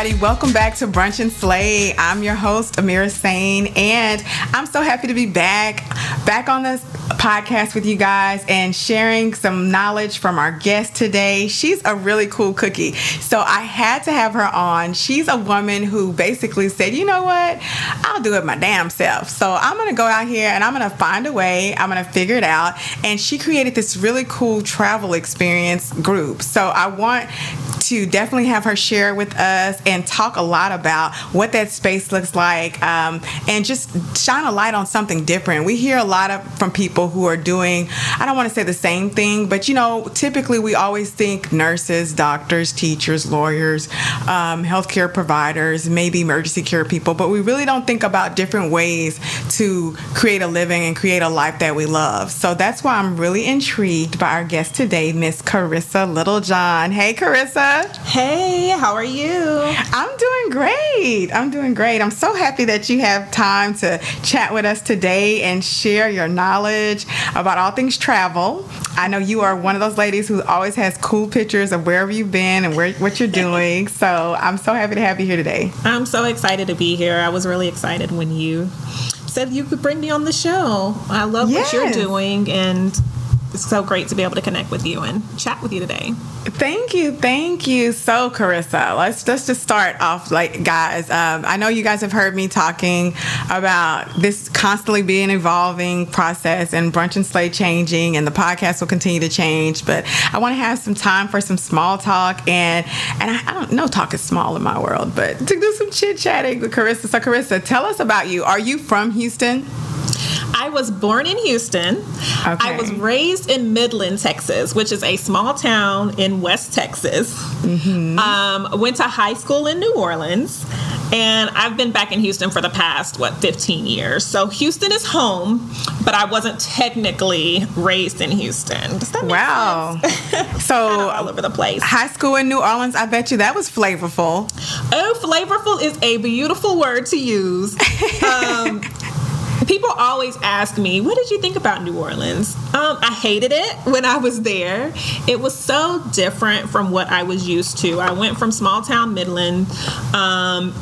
everybody. Welcome back to Brunch and Slay. I'm your host, Amira Sane, and I'm so happy to be back, back on this podcast with you guys and sharing some knowledge from our guest today. She's a really cool cookie. So I had to have her on. She's a woman who basically said, you know what? I'll do it my damn self. So I'm going to go out here and I'm going to find a way. I'm going to figure it out. And she created this really cool travel experience group. So I want to definitely have her share with us and talk a lot about what that space looks like um, and just shine a light on something different. We hear a lot of from people who are doing, I don't want to say the same thing, but you know, typically we always think nurses, doctors, teachers, lawyers, um, healthcare providers, maybe emergency care people, but we really don't think about different ways to create a living and create a life that we love. So that's why I'm really intrigued by our guest today, Miss Karissa Littlejohn. Hey, Karissa. Hey, how are you? I'm doing great. I'm doing great. I'm so happy that you have time to chat with us today and share your knowledge about all things travel. I know you are one of those ladies who always has cool pictures of wherever you've been and where, what you're doing. so I'm so happy to have you here today. I'm so excited to be here. I was really excited when you said you could bring me on the show. I love yes. what you're doing and it's so great to be able to connect with you and chat with you today. Thank you, thank you. So, Karissa, let's just start off, like guys. Um, I know you guys have heard me talking about this constantly being evolving process and brunch and slay changing, and the podcast will continue to change. But I want to have some time for some small talk, and and I, I don't know, talk is small in my world, but to do some chit chatting with Karissa. So, Karissa, tell us about you. Are you from Houston? I was born in Houston. Okay. I was raised in Midland, Texas, which is a small town in West Texas. Mm-hmm. Um, went to high school in New Orleans. And I've been back in Houston for the past, what, 15 years. So Houston is home, but I wasn't technically raised in Houston. Does that make wow. sense? so all over the place. High school in New Orleans, I bet you that was flavorful. Oh, flavorful is a beautiful word to use. Um, people always ask me, "What did you think about New Orleans?" Um, I hated it when I was there. It was so different from what I was used to. I went from small town Midland, um,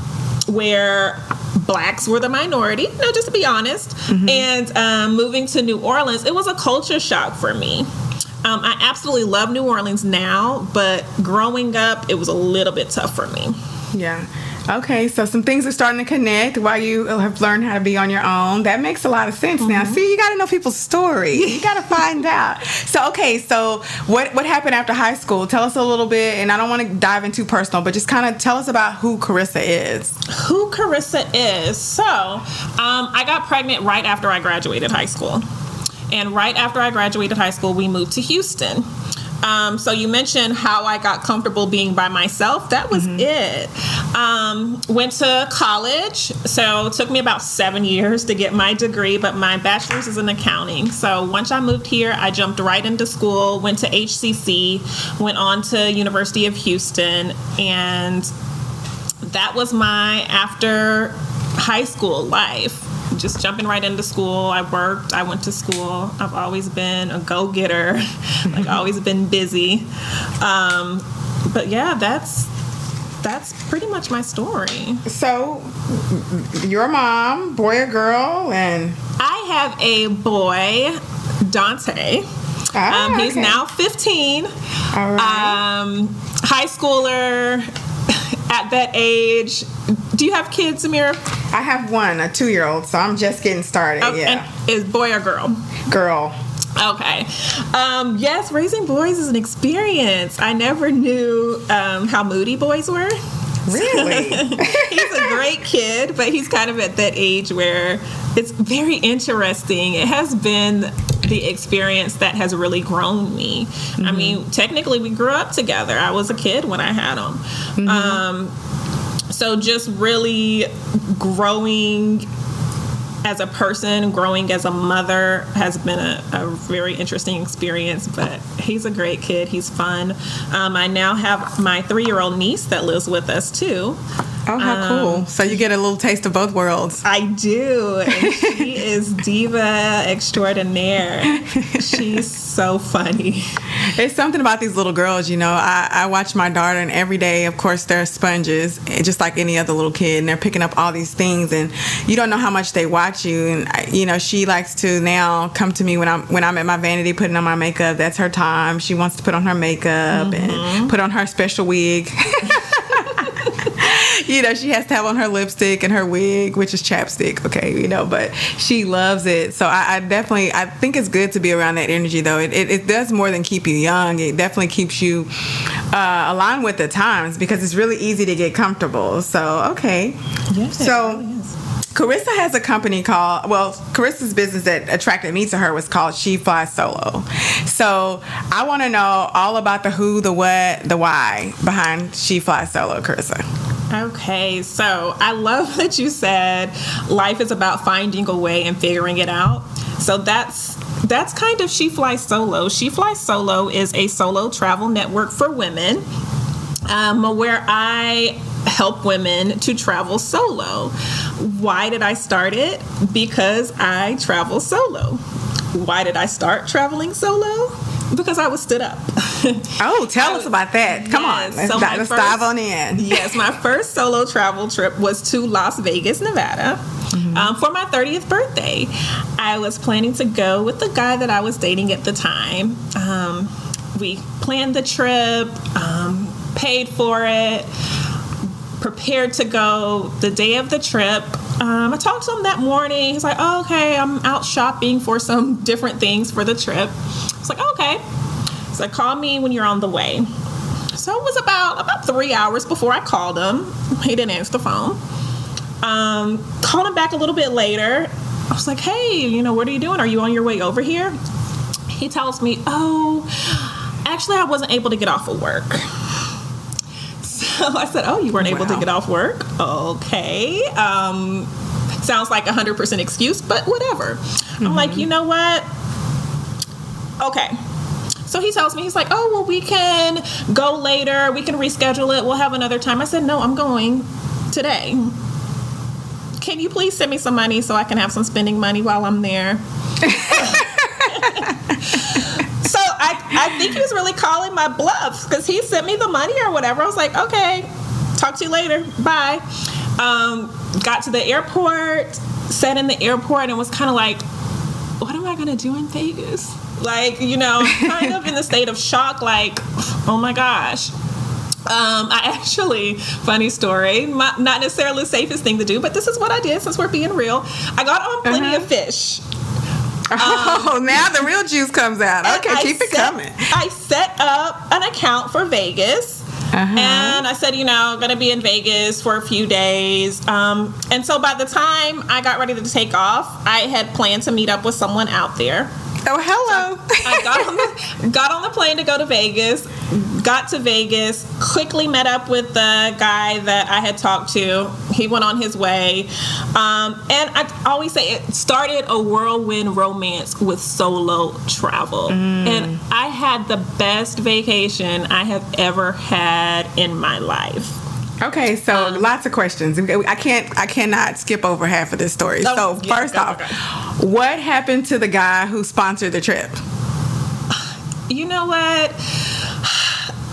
where blacks were the minority, know, just to be honest, mm-hmm. and um, moving to New Orleans, it was a culture shock for me. Um, I absolutely love New Orleans now, but growing up, it was a little bit tough for me. Yeah. Okay, so some things are starting to connect while you have learned how to be on your own. That makes a lot of sense mm-hmm. now. See, you got to know people's story. You got to find out. So, okay, so what what happened after high school? Tell us a little bit, and I don't want to dive in too personal, but just kind of tell us about who Karissa is. Who Karissa is? So, um, I got pregnant right after I graduated high school. And right after I graduated high school, we moved to Houston. Um, so you mentioned how I got comfortable being by myself. That was mm-hmm. it. Um, went to college, so it took me about seven years to get my degree, but my bachelor's is in accounting. So once I moved here, I jumped right into school. Went to HCC, went on to University of Houston, and that was my after high school life just jumping right into school. I worked, I went to school. I've always been a go getter, like always been busy. Um, but yeah, that's that's pretty much my story. So, your mom, boy or girl, and I have a boy, Dante. Ah, um, he's okay. now 15. All right. Um, high schooler at that age. Do you have kids, Amira? I have one, a two year old, so I'm just getting started. Okay. Yeah. is boy or girl? Girl. Okay. Um, yes, raising boys is an experience. I never knew um, how moody boys were. Really? he's a great kid, but he's kind of at that age where it's very interesting. It has been the experience that has really grown me. Mm-hmm. I mean, technically, we grew up together. I was a kid when I had him. Mm-hmm. Um, so just really growing as a person, growing as a mother has been a, a, very interesting experience. But he's a great kid. He's fun. Um, I now have my three year old niece that lives with us too. Oh, how um, cool! So you get a little taste of both worlds. I do. And she is diva extraordinaire. She's so funny. It's something about these little girls, you know. I, I watch my daughter, and every day, of course, they're sponges, just like any other little kid, and they're picking up all these things, and you don't know how much they watch you. And you know, she likes to now come to me when I'm when I'm at my vanity putting on my makeup. That's her time. She wants to put on her makeup mm-hmm. and put on her special wig. you know, she has to have on her lipstick and her wig, which is chapstick, okay, you know, but she loves it. So I, I definitely, I think it's good to be around that energy, though. It, it, it does more than keep you young. It definitely keeps you uh, aligned with the times because it's really easy to get comfortable. So, okay. Yes, so, Karissa has a company called, well, Karissa's business that attracted me to her was called She Flies Solo. So I want to know all about the who, the what, the why behind She Flies Solo, Karissa. Okay, so I love that you said life is about finding a way and figuring it out. So that's that's kind of She Flies Solo. She Flies Solo is a solo travel network for women um, where I help women to travel solo. Why did I start it? Because I travel solo. Why did I start traveling solo? Because I was stood up. oh, tell us about that. Come yes, on. Let's, so let's first, dive on in. yes, my first solo travel trip was to Las Vegas, Nevada. Mm-hmm. Um, for my 30th birthday. I was planning to go with the guy that I was dating at the time. Um, we planned the trip, um, paid for it, prepared to go the day of the trip. Um, I talked to him that morning. He's like, oh, okay, I'm out shopping for some different things for the trip. I was like, oh, okay. So call me when you're on the way. So it was about about three hours before I called him. He didn't answer the phone. Um, called him back a little bit later. I was like, hey, you know, what are you doing? Are you on your way over here? He tells me, oh, actually, I wasn't able to get off of work. I said, oh, you weren't wow. able to get off work? Okay. Um, sounds like a 100% excuse, but whatever. Mm-hmm. I'm like, mm-hmm. you know what? Okay. So he tells me, he's like, oh, well, we can go later. We can reschedule it. We'll have another time. I said, no, I'm going today. Can you please send me some money so I can have some spending money while I'm there? I think he was really calling my bluff because he sent me the money or whatever. I was like, okay, talk to you later. Bye. Um, got to the airport, sat in the airport, and was kind of like, what am I going to do in Vegas? Like, you know, kind of in the state of shock, like, oh my gosh. Um, I actually, funny story, not necessarily the safest thing to do, but this is what I did since we're being real. I got on plenty uh-huh. of fish Oh, um, now the real juice comes out. Okay, keep it coming. I set up an account for Vegas. Uh-huh. And I said, you know, I'm going to be in Vegas for a few days. Um, and so by the time I got ready to take off, I had planned to meet up with someone out there. Oh, hello. So I got on, the, got on the plane to go to Vegas, got to Vegas, quickly met up with the guy that I had talked to. He went on his way. Um, and I always say it started a whirlwind romance with solo travel. Mm. And I had the best vacation I have ever had in my life. Okay, so um, lots of questions. I can't, I cannot skip over half of this story. No, so yeah, first off, what happened to the guy who sponsored the trip? You know what?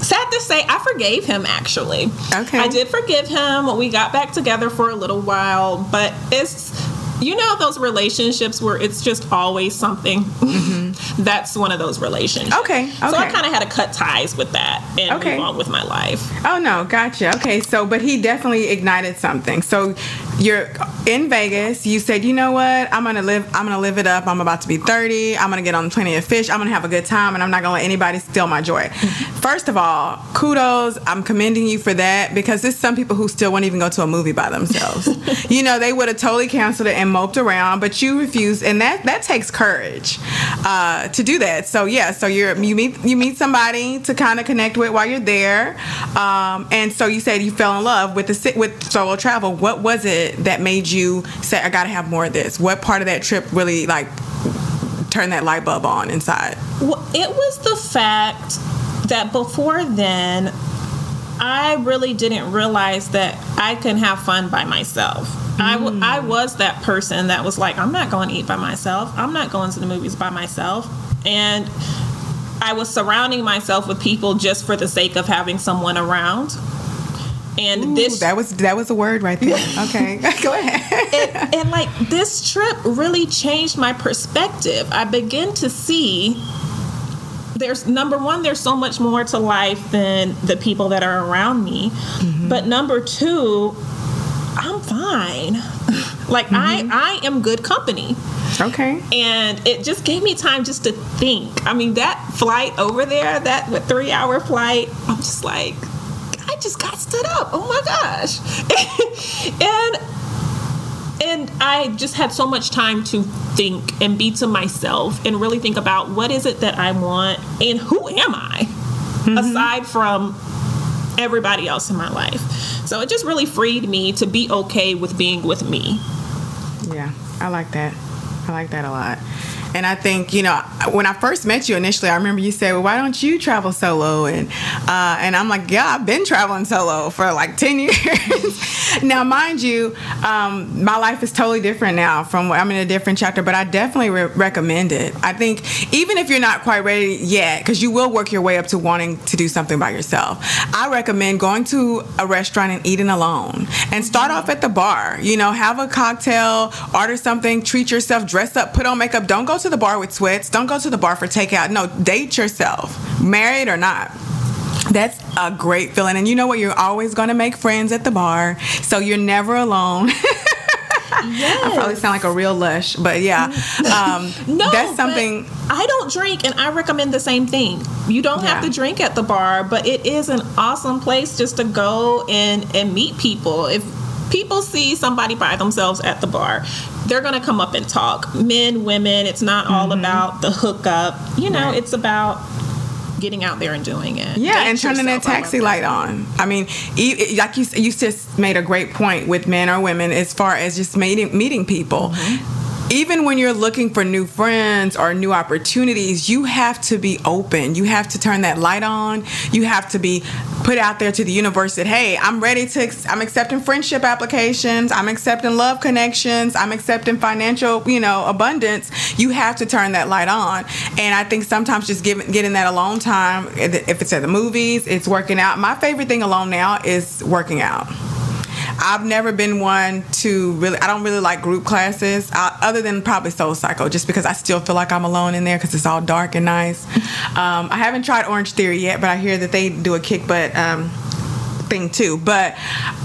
Sad to say, I forgave him actually. Okay. I did forgive him. We got back together for a little while, but it's you know those relationships where it's just always something. Mm-hmm. That's one of those relationships. Okay. okay. So I kind of had to cut ties with that and okay. move on with my life. Oh no, gotcha. Okay, so but he definitely ignited something. So you're in Vegas. You said, you know what? I'm gonna live. I'm gonna live it up. I'm about to be 30. I'm gonna get on plenty of fish. I'm gonna have a good time, and I'm not gonna let anybody steal my joy. First of all, kudos. I'm commending you for that because there's some people who still won't even go to a movie by themselves. you know, they would have totally canceled it and moped around, but you refused, and that that takes courage uh, to do that. So yeah, so you're you meet you meet somebody to kind of connect with while you're there, um, and so you said you fell in love with the with solo travel. What was it that made you say I got to have more of this? What part of that trip really like turned that light bulb on inside? Well, it was the fact that before then I really didn't realize that I can have fun by myself. I, w- mm. I was that person that was like, I'm not going to eat by myself. I'm not going to the movies by myself. And I was surrounding myself with people just for the sake of having someone around. And Ooh, this that was that was a word right there. Okay, go ahead. and, and like this trip really changed my perspective. I begin to see there's number one, there's so much more to life than the people that are around me. Mm-hmm. But number two, I'm fine. like mm-hmm. I I am good company. Okay. And it just gave me time just to think. I mean, that flight over there, that three hour flight, I'm just like, just got stood up. Oh my gosh. and and I just had so much time to think and be to myself and really think about what is it that I want and who am I mm-hmm. aside from everybody else in my life. So it just really freed me to be okay with being with me. Yeah, I like that. I like that a lot. And I think, you know, when I first met you initially, I remember you said, well, why don't you travel solo? And, uh, and I'm like, yeah, I've been traveling solo for like 10 years. now, mind you, um, my life is totally different now from I'm in a different chapter, but I definitely re- recommend it. I think even if you're not quite ready yet, because you will work your way up to wanting to do something by yourself, I recommend going to a restaurant and eating alone and start off at the bar. You know, have a cocktail, order something, treat yourself, dress up, put on makeup. Don't go to the bar with sweats. Don't go to the bar for takeout. No, date yourself, married or not. That's a great feeling. And you know what? You're always going to make friends at the bar. So you're never alone. Yes. I probably sound like a real lush, but yeah, um, no, that's something. I don't drink, and I recommend the same thing. You don't yeah. have to drink at the bar, but it is an awesome place just to go and and meet people. If people see somebody by themselves at the bar, they're going to come up and talk. Men, women, it's not all mm-hmm. about the hookup. You know, right. it's about getting out there and doing it. Yeah, Date and turning that taxi light on. I mean, like you, you just made a great point with men or women as far as just meeting meeting people. Mm-hmm even when you're looking for new friends or new opportunities, you have to be open. You have to turn that light on. You have to be put out there to the universe that, hey, I'm ready to, I'm accepting friendship applications. I'm accepting love connections. I'm accepting financial, you know, abundance. You have to turn that light on. And I think sometimes just giving, getting that alone time, if it's at the movies, it's working out. My favorite thing alone now is working out. I've never been one to really. I don't really like group classes, uh, other than probably Soul Cycle, just because I still feel like I'm alone in there because it's all dark and nice. Um, I haven't tried Orange Theory yet, but I hear that they do a kick butt. Um, thing too but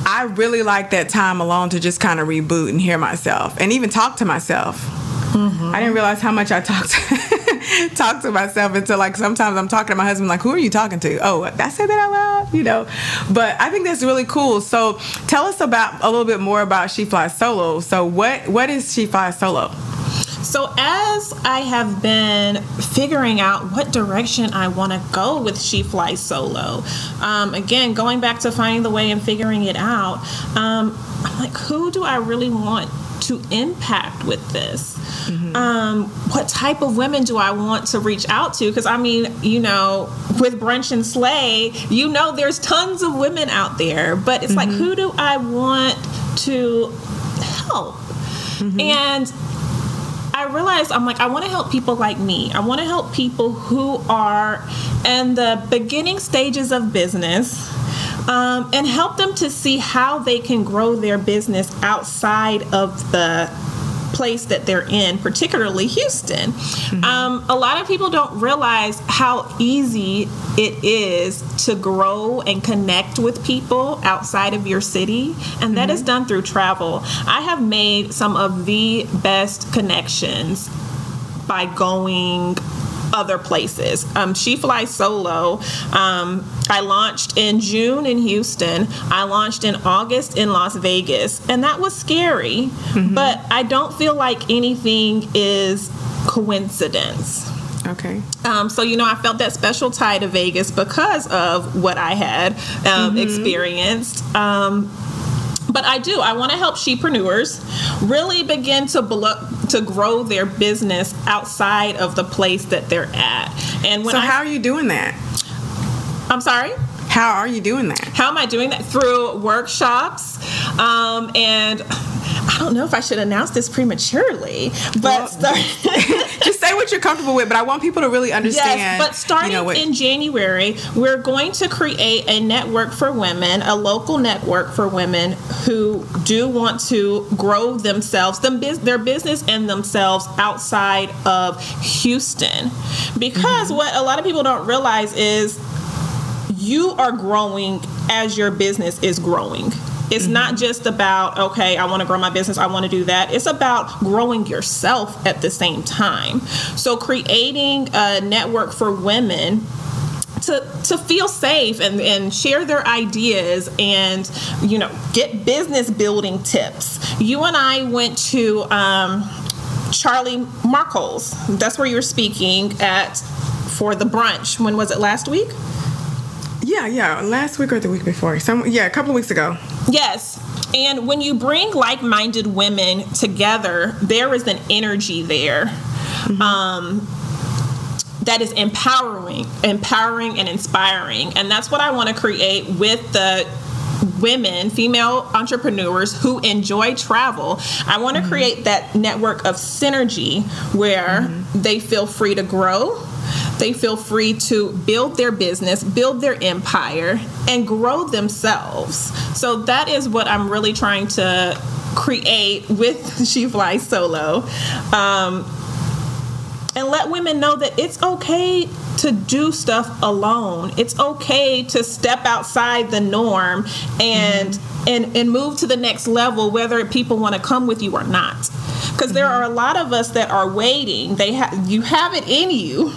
i really like that time alone to just kind of reboot and hear myself and even talk to myself mm-hmm. i didn't realize how much i talked talk to myself until like sometimes I'm talking to my husband like who are you talking to? Oh, I said that out loud, you know. But I think that's really cool. So tell us about a little bit more about She Flies Solo. So what what is She Flies Solo? So, as I have been figuring out what direction I want to go with She Flies Solo, um, again, going back to finding the way and figuring it out, um, I'm like, who do I really want to impact with this? Mm-hmm. Um, what type of women do I want to reach out to? Because I mean, you know, with Brunch and Slay, you know, there's tons of women out there, but it's mm-hmm. like, who do I want to help? Mm-hmm. And I realized I'm like, I want to help people like me. I want to help people who are in the beginning stages of business. Um, and help them to see how they can grow their business outside of the place that they're in, particularly Houston. Mm-hmm. Um, a lot of people don't realize how easy it is to grow and connect with people outside of your city, and that mm-hmm. is done through travel. I have made some of the best connections by going other places. Um, she flies solo. Um, I launched in June in Houston. I launched in August in Las Vegas, and that was scary. Mm-hmm. But I don't feel like anything is coincidence. Okay. Um, so you know, I felt that special tie to Vegas because of what I had um, mm-hmm. experienced. Um, but I do. I want to help shepreneurs really begin to blo- to grow their business outside of the place that they're at. And when so, I, how are you doing that? I'm sorry. How are you doing that? How am I doing that? Through workshops um, and I don't know if I should announce this prematurely, but well, start- just say what you're comfortable with. But I want people to really understand. Yes, but starting you know, what- in January, we're going to create a network for women, a local network for women who do want to grow themselves, them, their business and themselves outside of Houston. Because mm-hmm. what a lot of people don't realize is you are growing as your business is growing. It's mm-hmm. not just about, okay, I want to grow my business, I want to do that. It's about growing yourself at the same time. So, creating a network for women to, to feel safe and, and share their ideas and you know get business building tips you and i went to um, charlie Markles. that's where you're speaking at for the brunch when was it last week yeah, yeah. Last week or the week before. Some yeah, a couple of weeks ago. Yes. And when you bring like-minded women together, there is an energy there. Mm-hmm. Um, that is empowering, empowering and inspiring. And that's what I want to create with the women, female entrepreneurs who enjoy travel. I want to mm-hmm. create that network of synergy where mm-hmm. they feel free to grow, they feel free to build their business, build their empire, and grow themselves. So that is what I'm really trying to create with She Flies Solo. Um, and let women know that it's okay to do stuff alone. It's okay to step outside the norm and mm-hmm. and and move to the next level whether people want to come with you or not. Because mm-hmm. there are a lot of us that are waiting. They have you have it in you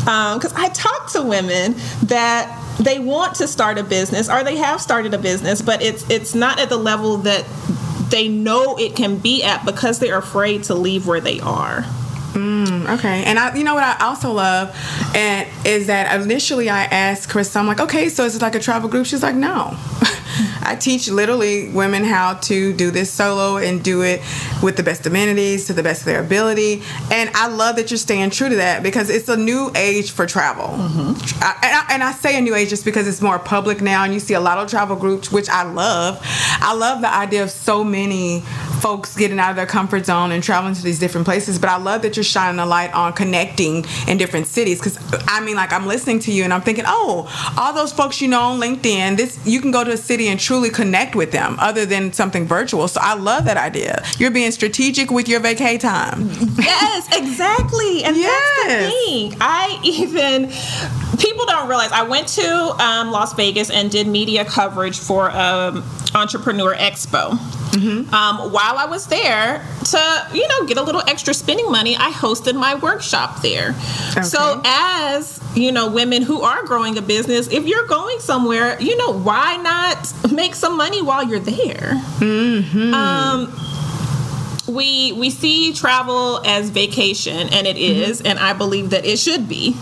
because um, I talk to women that they want to start a business or they have started a business, but it's it's not at the level that they know it can be at because they're afraid to leave where they are. Mm, okay, and I, you know what I also love, and is that initially I asked Chris, I'm like, okay, so is it like a travel group? She's like, no. I teach literally women how to do this solo and do it with the best amenities to the best of their ability. And I love that you're staying true to that because it's a new age for travel. Mm-hmm. I, and, I, and I say a new age just because it's more public now and you see a lot of travel groups, which I love. I love the idea of so many folks getting out of their comfort zone and traveling to these different places. But I love that you're shining a light on connecting in different cities because I mean, like I'm listening to you and I'm thinking, oh, all those folks you know on LinkedIn, this you can go to a city and truly connect with them other than something virtual. So I love that idea. You're being strategic with your vacay time. Yes, exactly. And yes. that's the thing. I even people don't realize I went to um, Las Vegas and did media coverage for um, Entrepreneur Expo. Mm-hmm. Um, while I was there to, you know, get a little extra spending money, I hosted my workshop there. Okay. So, as you know, women who are growing a business, if you're going somewhere, you know, why not make some money while you're there? Mm-hmm. Um, we we see travel as vacation, and it is, mm-hmm. and I believe that it should be.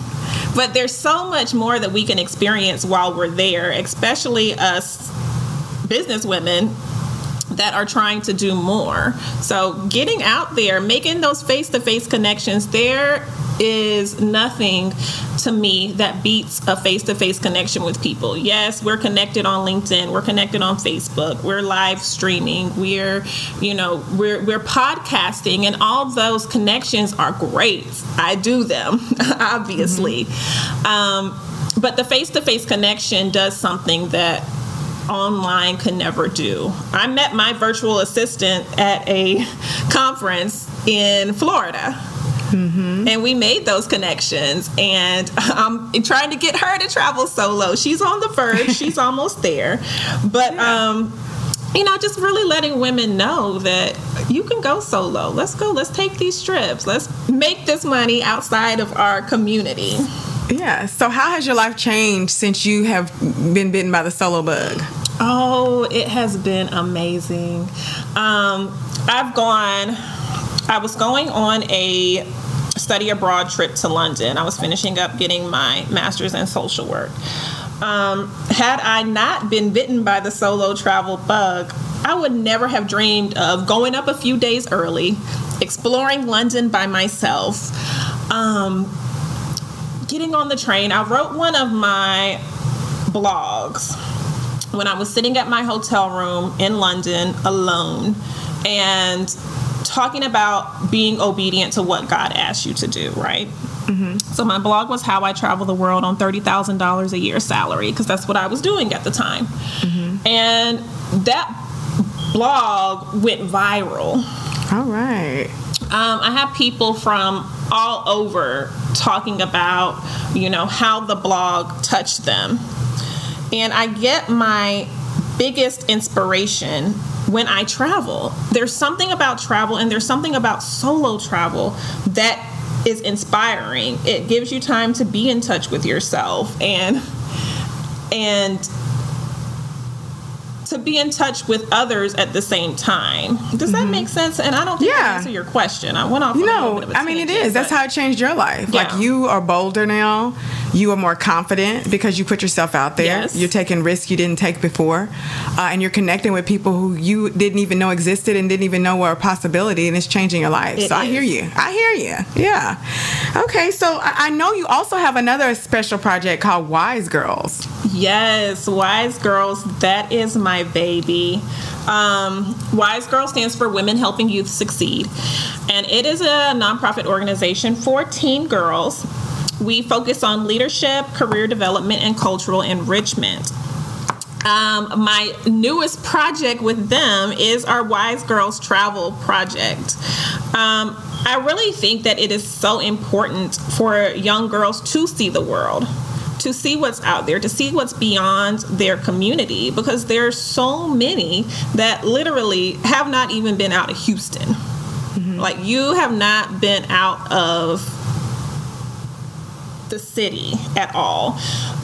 But there's so much more that we can experience while we're there, especially us business women that are trying to do more. So, getting out there, making those face to face connections, there is nothing to me that beats a face to face connection with people. Yes, we're connected on LinkedIn, we're connected on Facebook, we're live streaming, we're, you know, we're we're podcasting and all those connections are great. I do them, obviously. Mm-hmm. Um, but the face to face connection does something that online could never do. I met my virtual assistant at a conference in Florida. Mm-hmm. And we made those connections, and I'm trying to get her to travel solo. She's on the verge; she's almost there. But yeah. um, you know, just really letting women know that you can go solo. Let's go. Let's take these trips. Let's make this money outside of our community. Yeah. So, how has your life changed since you have been bitten by the solo bug? Oh, it has been amazing. Um, I've gone, I was going on a study abroad trip to London. I was finishing up getting my master's in social work. Um, had I not been bitten by the solo travel bug, I would never have dreamed of going up a few days early, exploring London by myself. Um, getting on the train, I wrote one of my blogs when I was sitting at my hotel room in London alone and talking about being obedient to what God asked you to do, right? Mm-hmm. So my blog was how I travel the world on thirty thousand dollars a year salary because that's what I was doing at the time, mm-hmm. and that blog went viral. All right. Um, I have people from all over talking about, you know, how the blog touched them. And I get my biggest inspiration when I travel. There's something about travel and there's something about solo travel that is inspiring. It gives you time to be in touch with yourself and and to be in touch with others at the same time. Does that mm-hmm. make sense? And I don't think yeah. I answer your question. I went off. No, I mean it is. That's how it changed your life. Yeah. Like you are bolder now. You are more confident because you put yourself out there. Yes. You're taking risks you didn't take before, uh, and you're connecting with people who you didn't even know existed and didn't even know were a possibility, and it's changing your life. It so is. I hear you. I hear you. Yeah. Okay, so I know you also have another special project called Wise Girls. Yes, Wise Girls. That is my baby. Um, Wise Girl stands for Women Helping Youth Succeed, and it is a nonprofit organization for teen girls. We focus on leadership, career development, and cultural enrichment. Um, my newest project with them is our Wise Girls Travel Project. Um, I really think that it is so important for young girls to see the world to see what's out there, to see what's beyond their community, because there's so many that literally have not even been out of Houston. Mm-hmm. Like you have not been out of the city at all.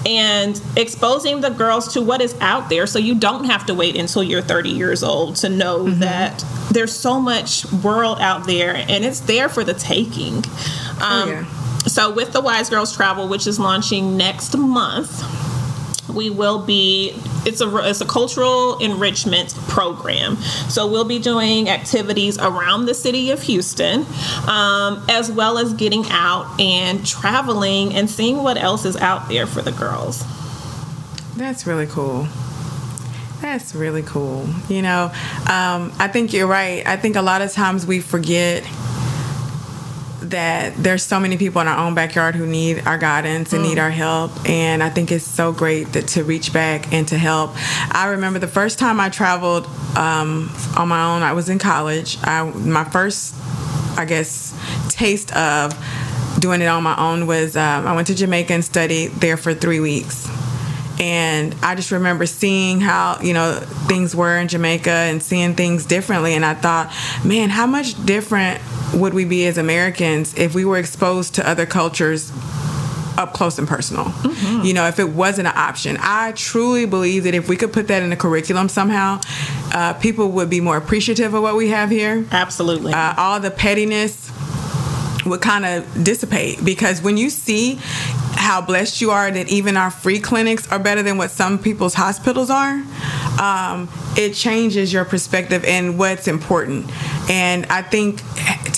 And exposing the girls to what is out there so you don't have to wait until you're 30 years old to know mm-hmm. that there's so much world out there and it's there for the taking. Oh, um, oh, yeah. so with the Wise Girls Travel, which is launching next month, we will be it's a it's a cultural enrichment program. So we'll be doing activities around the city of houston um, as well as getting out and traveling and seeing what else is out there for the girls. That's really cool. That's really cool. You know um, i think you're right. I think a lot of times we forget that there's so many people in our own backyard who need our guidance and mm. need our help. And i think it's so great that, to reach back and to help. I remember the first time i traveled um, on my own i was in college. I, my first i guess taste of doing it on my own was um, i went to jamaica and studied there for three weeks. And I just remember seeing how you know things were in Jamaica and seeing things differently. And I thought man how much different would we be as Americans if we were exposed to other cultures up close and personal. Mm-hmm. You know, if it wasn't an option, I truly believe that if we could put that in the curriculum somehow, uh, people would be more appreciative of what we have here. Absolutely. Uh, all the pettiness would kind of dissipate because when you see how blessed you are that even our free clinics are better than what some people's hospitals are, um, it changes your perspective and what's important. And I think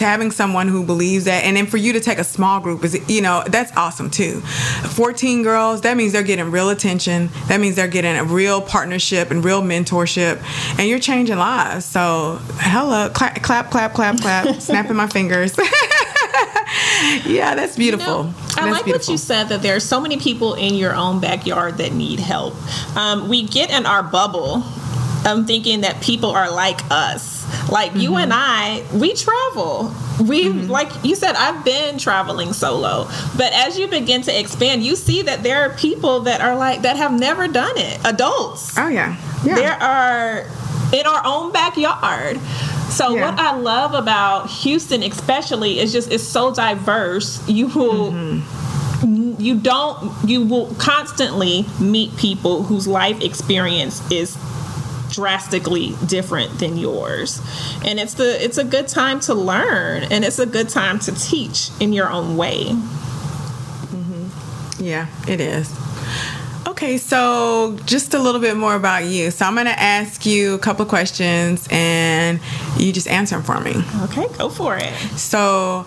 having someone who believes that, and then for you to take a small group is, you know, that's awesome too. 14 girls, that means they're getting real attention. That means they're getting a real partnership and real mentorship, and you're changing lives. So, hella, clap, clap, clap, clap, clap, snapping my fingers. yeah, that's beautiful. You know, I that's like beautiful. what you said that there are so many people in your own backyard that need help. Um, we get in our bubble um, thinking that people are like us. Like mm-hmm. you and I, we travel. We mm-hmm. like you said, I've been traveling solo. But as you begin to expand, you see that there are people that are like that have never done it. Adults. Oh yeah. yeah. There are in our own backyard so yeah. what I love about Houston, especially, is just it's so diverse. You will. Mm-hmm you don't you will constantly meet people whose life experience is drastically different than yours and it's the it's a good time to learn and it's a good time to teach in your own way mm-hmm. yeah it is Okay, so just a little bit more about you. So I'm going to ask you a couple questions and you just answer them for me. Okay, go for it. So,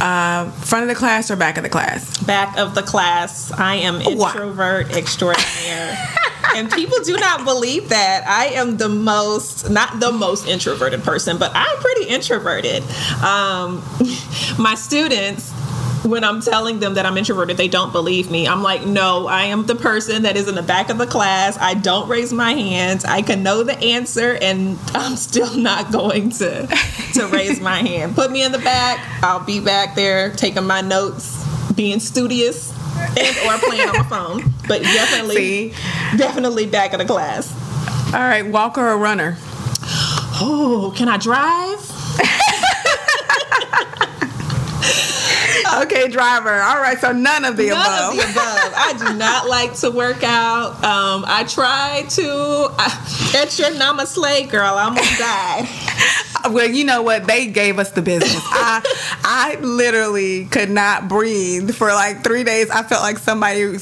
Uh, front of the class or back of the class? Back of the class. I am introvert wow. extraordinaire. and people do not believe that. I am the most, not the most introverted person, but I'm pretty introverted. Um, my students, when I'm telling them that I'm introverted, they don't believe me. I'm like, no, I am the person that is in the back of the class. I don't raise my hands. I can know the answer, and I'm still not going to to raise my hand. Put me in the back. I'll be back there taking my notes, being studious, and or playing on my phone. But definitely, See? definitely back of the class. All right, walker or runner? Oh, can I drive? okay, driver. All right, so none of the none above. None of the above. I do not like to work out. Um, I try to. I, at your namaste, girl, I'm gonna die. well, you know what? They gave us the business. I I literally could not breathe for like three days. I felt like somebody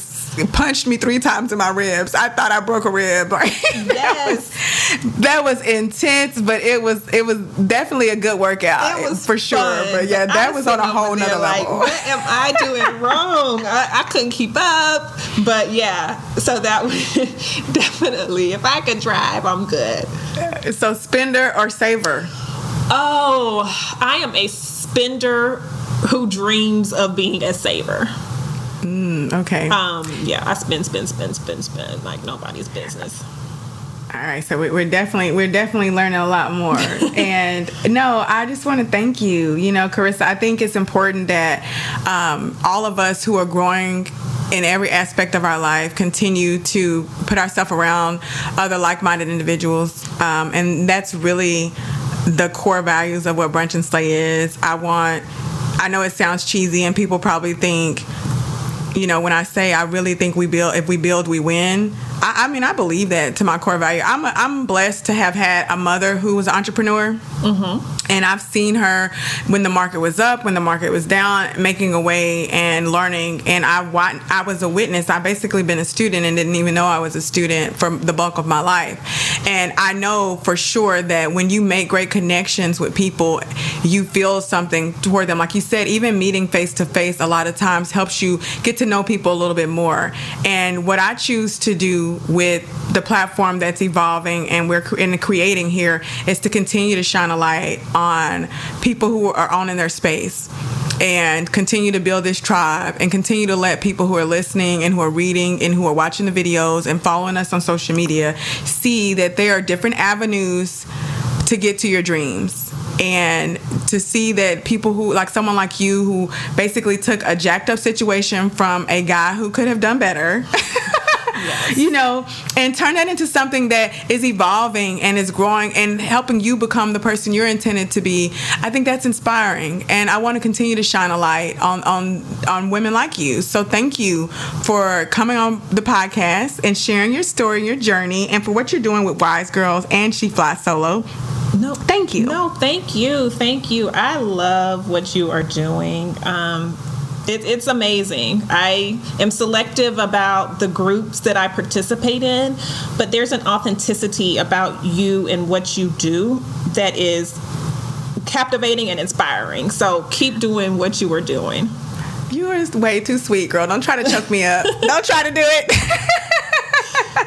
punched me three times in my ribs. I thought I broke a rib. Yes. that, was, that was intense, but it was it was definitely a good workout. It was for sure. But yeah, that was on a whole nother like, level. What am I doing wrong? I, I couldn't keep up. But yeah, so that was definitely if I could drive, I'm good. So spender or saver? Oh, I am a spender who dreams of being a saver. Mm, okay. Um, yeah, I spend, spend, spend, spend, spend like nobody's business. All right, so we're definitely we're definitely learning a lot more. and no, I just want to thank you. You know, Karissa, I think it's important that um, all of us who are growing in every aspect of our life continue to put ourselves around other like-minded individuals, um, and that's really the core values of what brunch and slay is. I want. I know it sounds cheesy, and people probably think you know, when I say I really think we build, if we build, we win. I, I mean, I believe that to my core value. I'm a, I'm blessed to have had a mother who was an entrepreneur, mm-hmm. And I've seen her when the market was up, when the market was down, making a way and learning. And I I was a witness. I basically been a student and didn't even know I was a student for the bulk of my life. And I know for sure that when you make great connections with people, you feel something toward them. Like you said, even meeting face to face a lot of times helps you get to know people a little bit more. And what I choose to do with the platform that's evolving and we're in creating here is to continue to shine a light people who are on in their space and continue to build this tribe and continue to let people who are listening and who are reading and who are watching the videos and following us on social media see that there are different avenues to get to your dreams. And to see that people who like someone like you who basically took a jacked up situation from a guy who could have done better Yes. you know, and turn that into something that is evolving and is growing and helping you become the person you're intended to be. I think that's inspiring, and I want to continue to shine a light on on on women like you. So thank you for coming on the podcast and sharing your story, your journey, and for what you're doing with Wise Girls and She Flies Solo. No, thank you. No, thank you, thank you. I love what you are doing. Um, it, it's amazing. I am selective about the groups that I participate in, but there's an authenticity about you and what you do that is captivating and inspiring. So keep doing what you are doing. You are way too sweet, girl. Don't try to choke me up. Don't try to do it.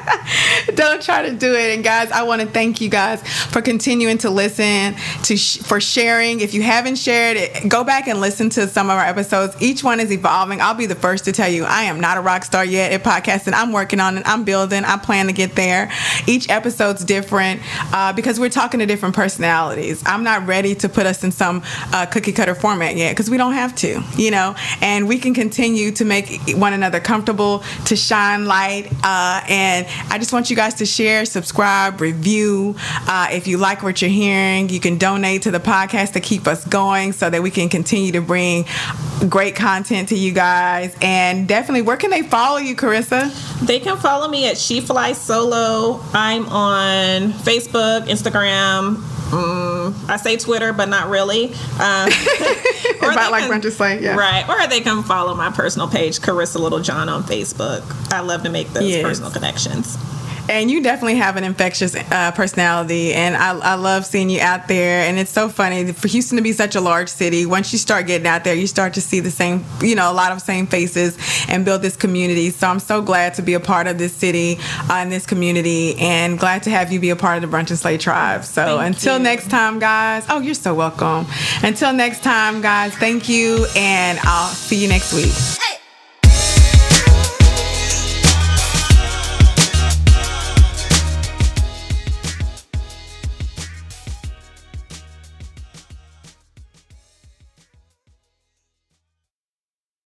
Don't try to do it. And guys, I want to thank you guys for continuing to listen, to sh- for sharing. If you haven't shared it, go back and listen to some of our episodes. Each one is evolving. I'll be the first to tell you I am not a rock star yet at podcasting. I'm working on it. I'm building. I plan to get there. Each episode's different uh, because we're talking to different personalities. I'm not ready to put us in some uh, cookie cutter format yet because we don't have to, you know. And we can continue to make one another comfortable, to shine light, uh, and I just want you guys to share, subscribe, review. Uh, if you like what you're hearing, you can donate to the podcast to keep us going so that we can continue to bring great content to you guys. And definitely, where can they follow you, Karissa? They can follow me at She Fly Solo. I'm on Facebook, Instagram, Mm, I say Twitter, but not really. Um, About like Brunch and Slay, yeah. Right. Or they can follow my personal page, Karissa Littlejohn, on Facebook. I love to make those yes. personal connections. And you definitely have an infectious uh, personality, and I, I love seeing you out there. And it's so funny for Houston to be such a large city. Once you start getting out there, you start to see the same, you know, a lot of same faces and build this community. So I'm so glad to be a part of this city uh, and this community, and glad to have you be a part of the Brunch and Slay tribe. So Thank until you. next time, guys. Oh, you're so welcome. Until next time, guys. Thank you, and I'll see you next week.